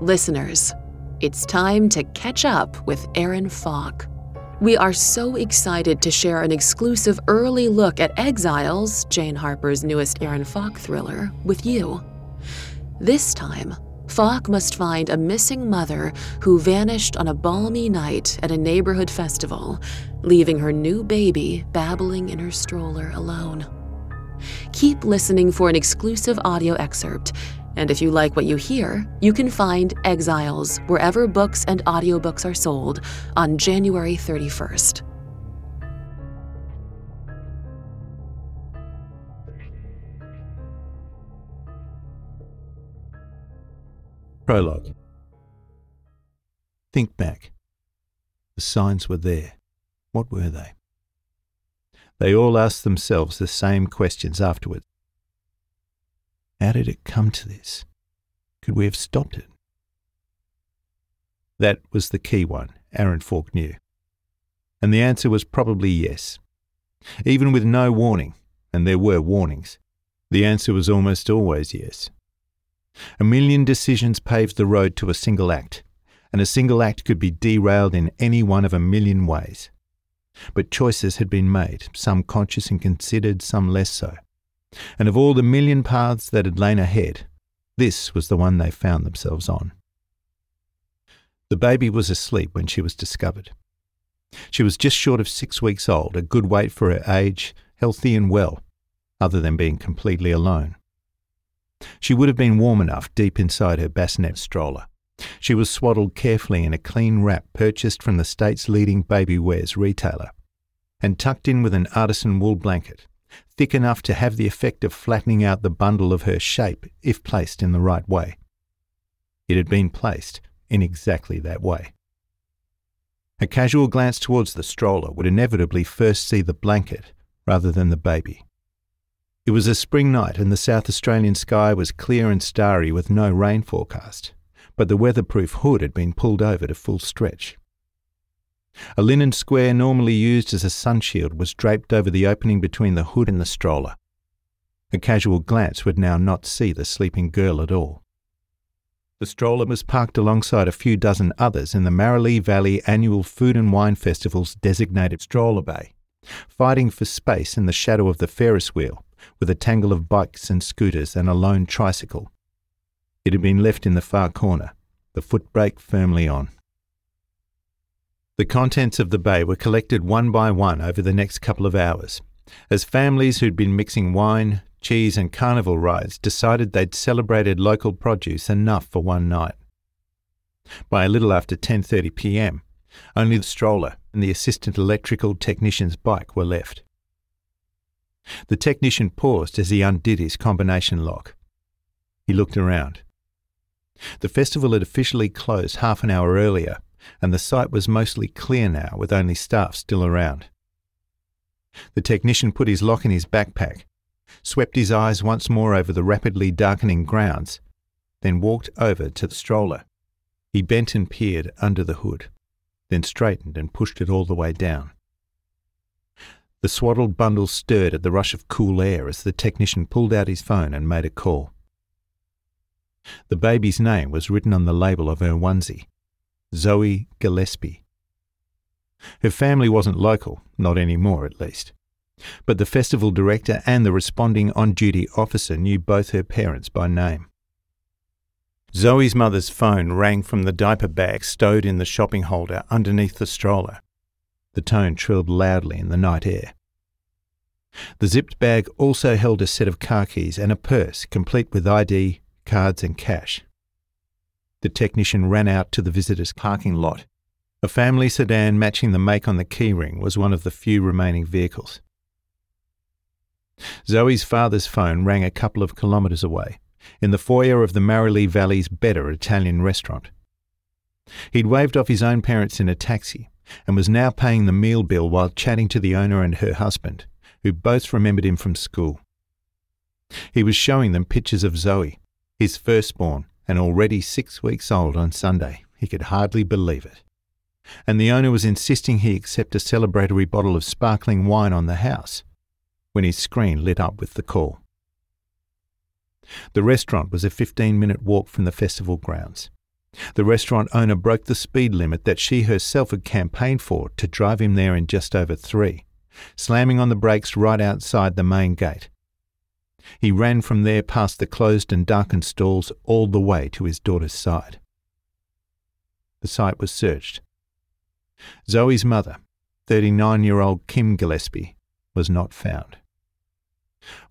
Listeners, it's time to catch up with Aaron Falk. We are so excited to share an exclusive early look at Exiles, Jane Harper's newest Aaron Falk thriller, with you. This time, Falk must find a missing mother who vanished on a balmy night at a neighborhood festival, leaving her new baby babbling in her stroller alone. Keep listening for an exclusive audio excerpt and if you like what you hear, you can find Exiles wherever books and audiobooks are sold on January 31st. Prologue Think back. The signs were there. What were they? They all asked themselves the same questions afterwards. How did it come to this? Could we have stopped it? That was the key one, Aaron Falk knew. And the answer was probably yes. Even with no warning, and there were warnings, the answer was almost always yes. A million decisions paved the road to a single act, and a single act could be derailed in any one of a million ways. But choices had been made, some conscious and considered, some less so and of all the million paths that had lain ahead, this was the one they found themselves on. The baby was asleep when she was discovered. She was just short of six weeks old, a good weight for her age, healthy and well, other than being completely alone. She would have been warm enough deep inside her bassinet stroller. She was swaddled carefully in a clean wrap purchased from the state's leading baby retailer, and tucked in with an artisan wool blanket thick enough to have the effect of flattening out the bundle of her shape if placed in the right way. It had been placed in exactly that way. A casual glance towards the stroller would inevitably first see the blanket rather than the baby. It was a spring night and the South Australian sky was clear and starry with no rain forecast, but the weatherproof hood had been pulled over to full stretch. A linen square normally used as a sunshield was draped over the opening between the hood and the stroller. A casual glance would now not see the sleeping girl at all. The stroller was parked alongside a few dozen others in the Marralee Valley annual Food and Wine Festival's designated stroller bay, fighting for space in the shadow of the Ferris wheel with a tangle of bikes and scooters and a lone tricycle. It had been left in the far corner, the foot brake firmly on. The contents of the bay were collected one by one over the next couple of hours, as families who'd been mixing wine, cheese, and carnival rides decided they'd celebrated local produce enough for one night. By a little after 10:30 p.m., only the stroller and the assistant electrical technician's bike were left. The technician paused as he undid his combination lock. He looked around. The festival had officially closed half an hour earlier, and the site was mostly clear now with only staff still around. The technician put his lock in his backpack, swept his eyes once more over the rapidly darkening grounds, then walked over to the stroller. He bent and peered under the hood, then straightened and pushed it all the way down. The swaddled bundle stirred at the rush of cool air as the technician pulled out his phone and made a call. The baby's name was written on the label of her onesie, Zoe Gillespie. Her family wasn't local, not anymore at least. But the festival director and the responding on duty officer knew both her parents by name. Zoe's mother's phone rang from the diaper bag stowed in the shopping holder underneath the stroller. The tone trilled loudly in the night air. The zipped bag also held a set of car keys and a purse complete with ID, cards, and cash. The technician ran out to the visitor's parking lot. A family sedan matching the make on the keyring was one of the few remaining vehicles. Zoe's father's phone rang a couple of kilometres away, in the foyer of the Marralee Valley's Better Italian restaurant. He'd waved off his own parents in a taxi and was now paying the meal bill while chatting to the owner and her husband, who both remembered him from school. He was showing them pictures of Zoe, his firstborn, and already six weeks old on Sunday. He could hardly believe it. And the owner was insisting he accept a celebratory bottle of sparkling wine on the house when his screen lit up with the call. The restaurant was a 15 minute walk from the festival grounds. The restaurant owner broke the speed limit that she herself had campaigned for to drive him there in just over three, slamming on the brakes right outside the main gate. He ran from there past the closed and darkened stalls all the way to his daughter's side. The site was searched. Zoe's mother, 39 year old Kim Gillespie, was not found.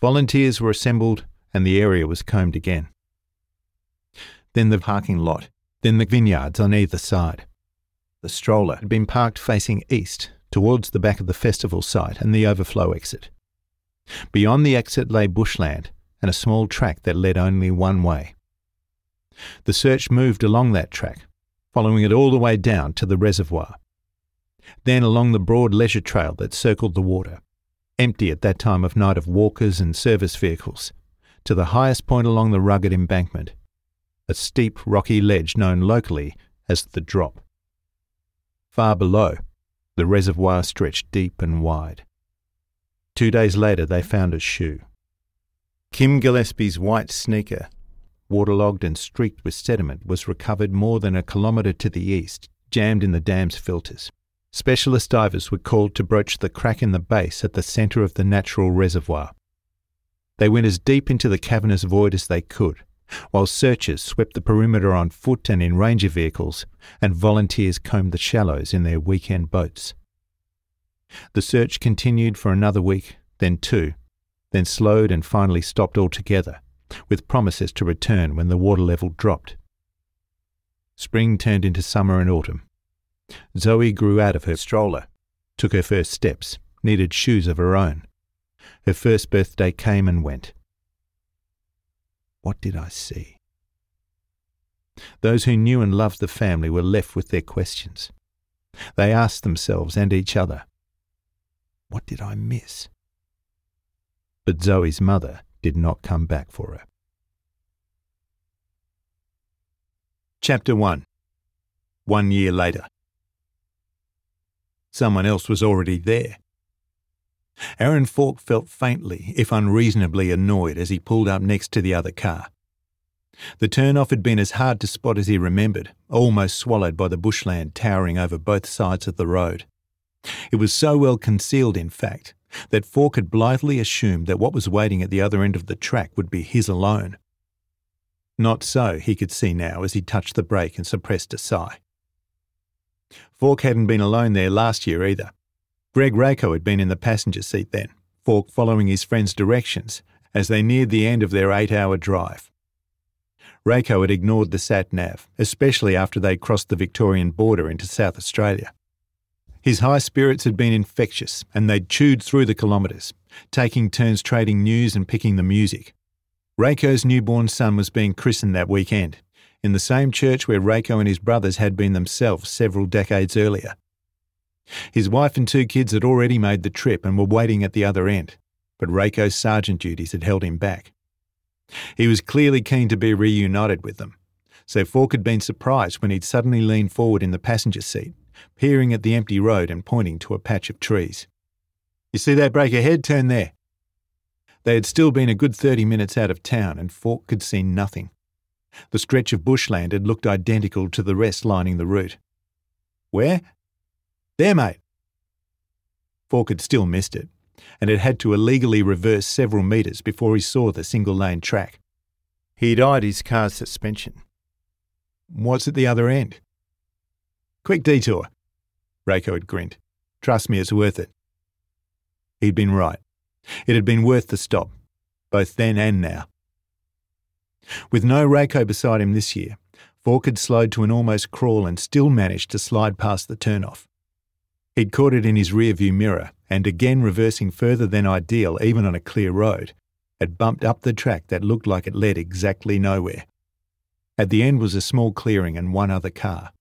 Volunteers were assembled and the area was combed again. Then the parking lot, then the vineyards on either side. The stroller had been parked facing east, towards the back of the festival site and the overflow exit. Beyond the exit lay bushland and a small track that led only one way. The search moved along that track, following it all the way down to the reservoir. Then along the broad leisure trail that circled the water, empty at that time of night of walkers and service vehicles, to the highest point along the rugged embankment, a steep rocky ledge known locally as the Drop. Far below, the reservoir stretched deep and wide. Two days later, they found a shoe. Kim Gillespie's white sneaker, waterlogged and streaked with sediment, was recovered more than a kilometre to the east, jammed in the dam's filters. Specialist divers were called to broach the crack in the base at the centre of the natural reservoir. They went as deep into the cavernous void as they could, while searchers swept the perimeter on foot and in ranger vehicles, and volunteers combed the shallows in their weekend boats. The search continued for another week, then two, then slowed and finally stopped altogether, with promises to return when the water level dropped. Spring turned into summer and autumn. Zoe grew out of her stroller, took her first steps, needed shoes of her own. Her first birthday came and went. What did I see? Those who knew and loved the family were left with their questions. They asked themselves and each other, What did I miss? But Zoe's mother did not come back for her. Chapter 1 One year later. Someone else was already there. Aaron Falk felt faintly, if unreasonably, annoyed as he pulled up next to the other car. The turnoff had been as hard to spot as he remembered, almost swallowed by the bushland towering over both sides of the road. It was so well concealed, in fact, that Falk had blithely assumed that what was waiting at the other end of the track would be his alone. Not so, he could see now as he touched the brake and suppressed a sigh. Falk hadn't been alone there last year either. Greg Raco had been in the passenger seat then, Falk following his friend's directions as they neared the end of their eight hour drive. Raco had ignored the sat nav, especially after they crossed the Victorian border into South Australia. His high spirits had been infectious, and they'd chewed through the kilometres, taking turns trading news and picking the music. Raco's newborn son was being christened that weekend, in the same church where Raco and his brothers had been themselves several decades earlier. His wife and two kids had already made the trip and were waiting at the other end, but Raco's sergeant duties had held him back. He was clearly keen to be reunited with them, so Falk had been surprised when he'd suddenly leaned forward in the passenger seat, peering at the empty road and pointing to a patch of trees. You see that break ahead? Turn there. They had still been a good 30 minutes out of town, and Falk could see nothing. The stretch of bushland had looked identical to the rest lining the route. Where? There, mate. Falk had still missed it, and had had to illegally reverse several metres before he saw the single lane track. He'd eyed his car's suspension. What's at the other end? Quick detour. Raco had grinned. Trust me, it's worth it. He'd been right. It had been worth the stop, both then and now. With no Raco beside him this year, Falk had slowed to an almost crawl and still managed to slide past the turnoff. He'd caught it in his rearview mirror and, again reversing further than ideal even on a clear road, had bumped up the track that looked like it led exactly nowhere. At the end was a small clearing and one other car.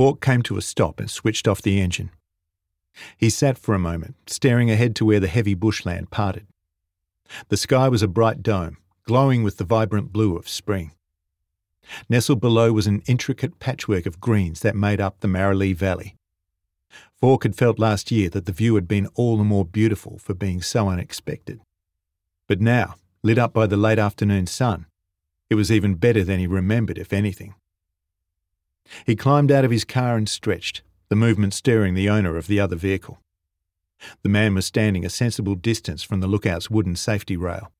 Falk came to a stop and switched off the engine. He sat for a moment, staring ahead to where the heavy bushland parted. The sky was a bright dome, glowing with the vibrant blue of spring. Nestled below was an intricate patchwork of greens that made up the Marralee Valley. Falk had felt last year that the view had been all the more beautiful for being so unexpected. But now, lit up by the late afternoon sun, it was even better than he remembered, if anything. He climbed out of his car and stretched, the movement stirring the owner of the other vehicle. The man was standing a sensible distance from the lookout's wooden safety rail.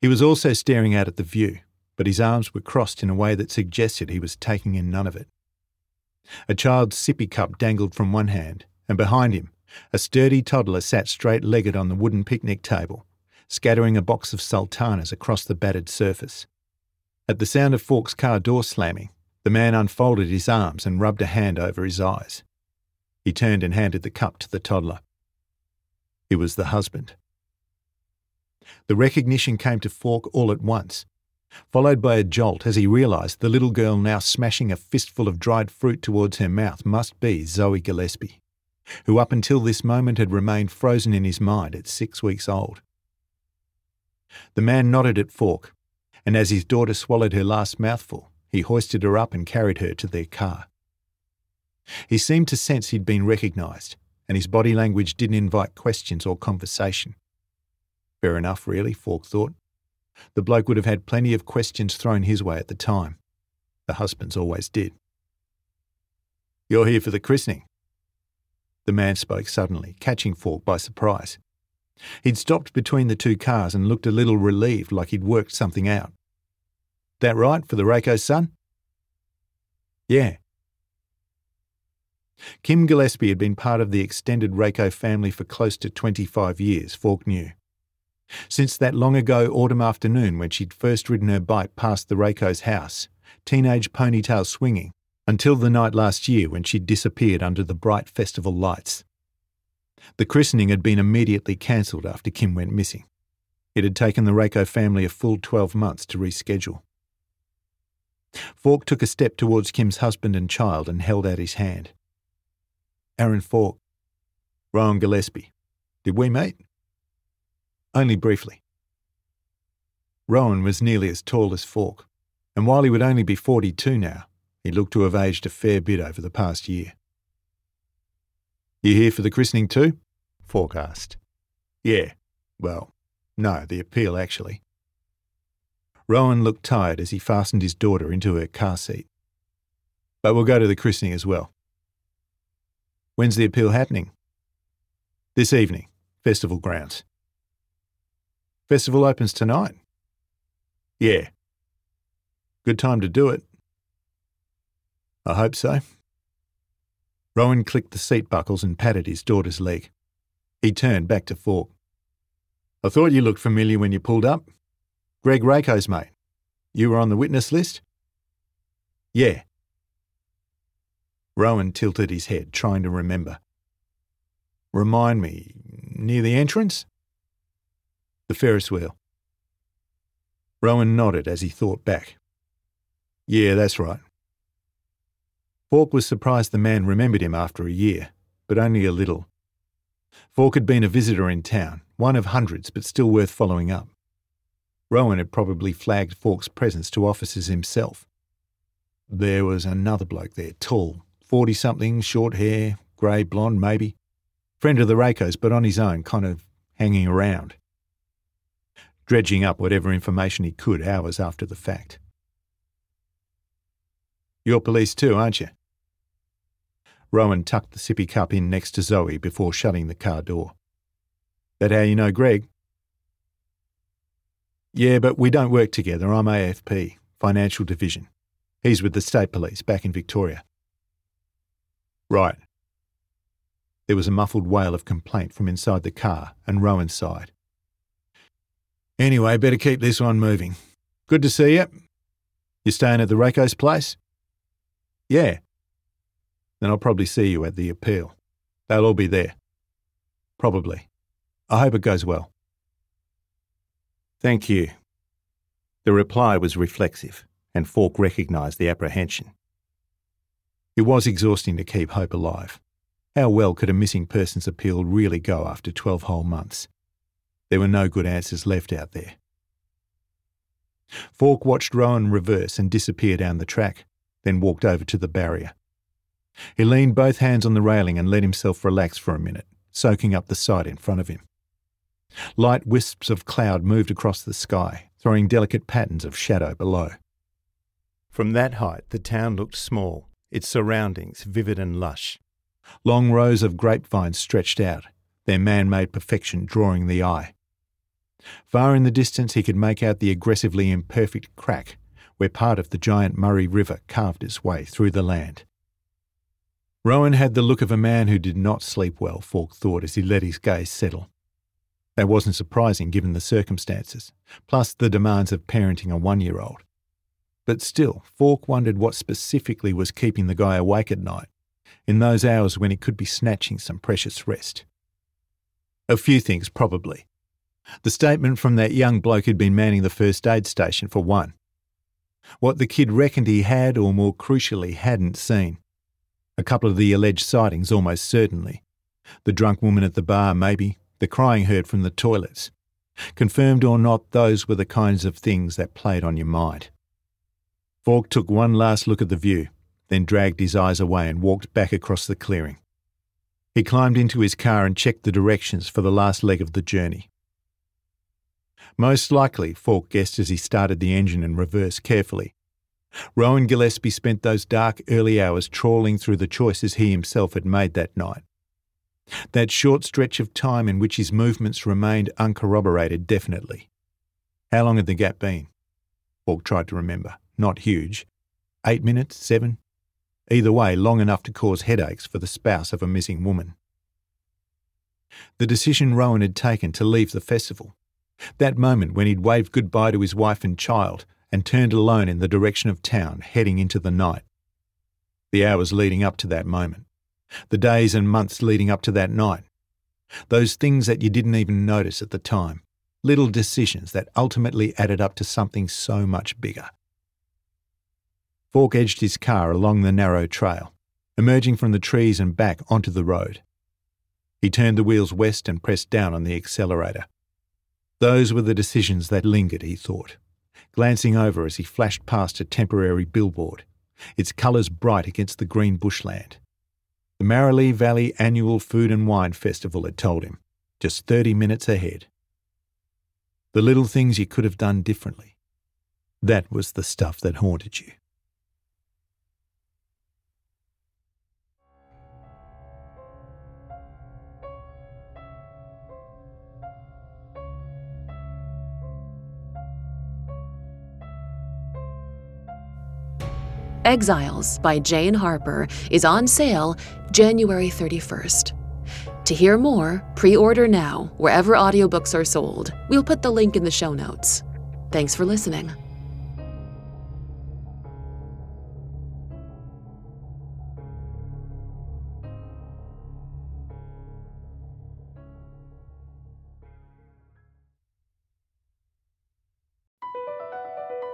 He was also staring out at the view, but his arms were crossed in a way that suggested he was taking in none of it. A child's sippy cup dangled from one hand, and behind him, a sturdy toddler sat straight legged on the wooden picnic table, scattering a box of sultanas across the battered surface. At the sound of Falk's car door slamming, the man unfolded his arms and rubbed a hand over his eyes. He turned and handed the cup to the toddler. It was the husband. The recognition came to Falk all at once, followed by a jolt as he realised the little girl now smashing a fistful of dried fruit towards her mouth must be Zoe Gillespie, who up until this moment had remained frozen in his mind at six weeks old. The man nodded at Falk, and as his daughter swallowed her last mouthful, he hoisted her up and carried her to their car. He seemed to sense he'd been recognised, and his body language didn't invite questions or conversation. Fair enough, really, Falk thought. The bloke would have had plenty of questions thrown his way at the time. The husbands always did. You're here for the christening. The man spoke suddenly, catching Falk by surprise. He'd stopped between the two cars and looked a little relieved, like he'd worked something out. That right, for the Raco's son? Yeah. Kim Gillespie had been part of the extended Raco family for close to 25 years, Falk knew. Since that long ago autumn afternoon when she'd first ridden her bike past the Raco's house, teenage ponytail swinging, until the night last year when she'd disappeared under the bright festival lights. The christening had been immediately cancelled after Kim went missing. It had taken the Raco family a full 12 months to reschedule. Falk took a step towards Kim's husband and child and held out his hand. Aaron Falk. Rowan Gillespie. Did we meet? Only briefly. Rowan was nearly as tall as Falk, and while he would only be 42 now, he looked to have aged a fair bit over the past year. You here for the christening too? Falk asked. Yeah. Well, no, the appeal actually. Rowan looked tired as he fastened his daughter into her car seat. But we'll go to the christening as well. When's the appeal happening? This evening, festival grounds. Festival opens tonight? Yeah. Good time to do it. I hope so. Rowan clicked the seat buckles and patted his daughter's leg. He turned back to Falk. I thought you looked familiar when you pulled up. Greg Raco's mate. You were on the witness list? Yeah. Rowan tilted his head, trying to remember. Remind me, near the entrance? The Ferris wheel. Rowan nodded as he thought back. Yeah, that's right. Falk was surprised the man remembered him after a year, but only a little. Falk had been a visitor in town, one of hundreds, but still worth following up. Rowan had probably flagged Falk's presence to officers himself. There was another bloke there, tall, 40 something, short hair, grey blonde maybe. Friend of the Racos, but on his own, kind of hanging around. Dredging up whatever information he could hours after the fact. You're police too, aren't you? Rowan tucked the sippy cup in next to Zoe before shutting the car door. That how you know Greg? Yeah, but we don't work together. I'm AFP, Financial Division. He's with the State Police back in Victoria. Right. There was a muffled wail of complaint from inside the car, and Rowan sighed. Anyway, better keep this one moving. Good to see you. You staying at the Racos place? Yeah. Then I'll probably see you at the appeal. They'll all be there. Probably. I hope it goes well. Thank you. The reply was reflexive, and Falk recognised the apprehension. It was exhausting to keep hope alive. How well could a missing persons appeal really go after 12 whole months? There were no good answers left out there. Falk watched Rowan reverse and disappear down the track, then walked over to the barrier. He leaned both hands on the railing and let himself relax for a minute, soaking up the sight in front of him. Light wisps of cloud moved across the sky, throwing delicate patterns of shadow below. From that height, the town looked small, its surroundings vivid and lush. Long rows of grapevines stretched out, their man made perfection drawing the eye. Far in the distance, he could make out the aggressively imperfect crack where part of the giant Murray River carved its way through the land. Rowan had the look of a man who did not sleep well, Falk thought as he let his gaze settle. That wasn't surprising given the circumstances, plus the demands of parenting a one year old. But still, Falk wondered what specifically was keeping the guy awake at night, in those hours when he could be snatching some precious rest. A few things, probably. The statement from that young bloke who'd been manning the first aid station, for one. What the kid reckoned he had, or more crucially, hadn't seen. A couple of the alleged sightings, almost certainly. The drunk woman at the bar, maybe. The crying heard from the toilets. Confirmed or not, those were the kinds of things that played on your mind. Falk took one last look at the view, then dragged his eyes away and walked back across the clearing. He climbed into his car and checked the directions for the last leg of the journey. Most likely, Falk guessed as he started the engine in reverse carefully, Rowan Gillespie spent those dark early hours trawling through the choices he himself had made that night. That short stretch of time in which his movements remained uncorroborated definitely. How long had the gap been? Falk tried to remember. Not huge. Eight minutes? Seven? Either way, long enough to cause headaches for the spouse of a missing woman. The decision Rowan had taken to leave the festival, that moment when he'd waved goodbye to his wife and child and turned alone in the direction of town, heading into the night. The hours leading up to that moment, the days and months leading up to that night, those things that you didn't even notice at the time, little decisions that ultimately added up to something so much bigger. Falk edged his car along the narrow trail, emerging from the trees and back onto the road. He turned the wheels west and pressed down on the accelerator. Those were the decisions that lingered, he thought glancing over as he flashed past a temporary billboard, its colours bright against the green bushland. The Marralee Valley Annual Food and Wine Festival had told him, just 30 minutes ahead. The little things you could have done differently. That was the stuff that haunted you. Exiles by Jane Harper is on sale January 31st. To hear more, pre order now wherever audiobooks are sold. We'll put the link in the show notes. Thanks for listening.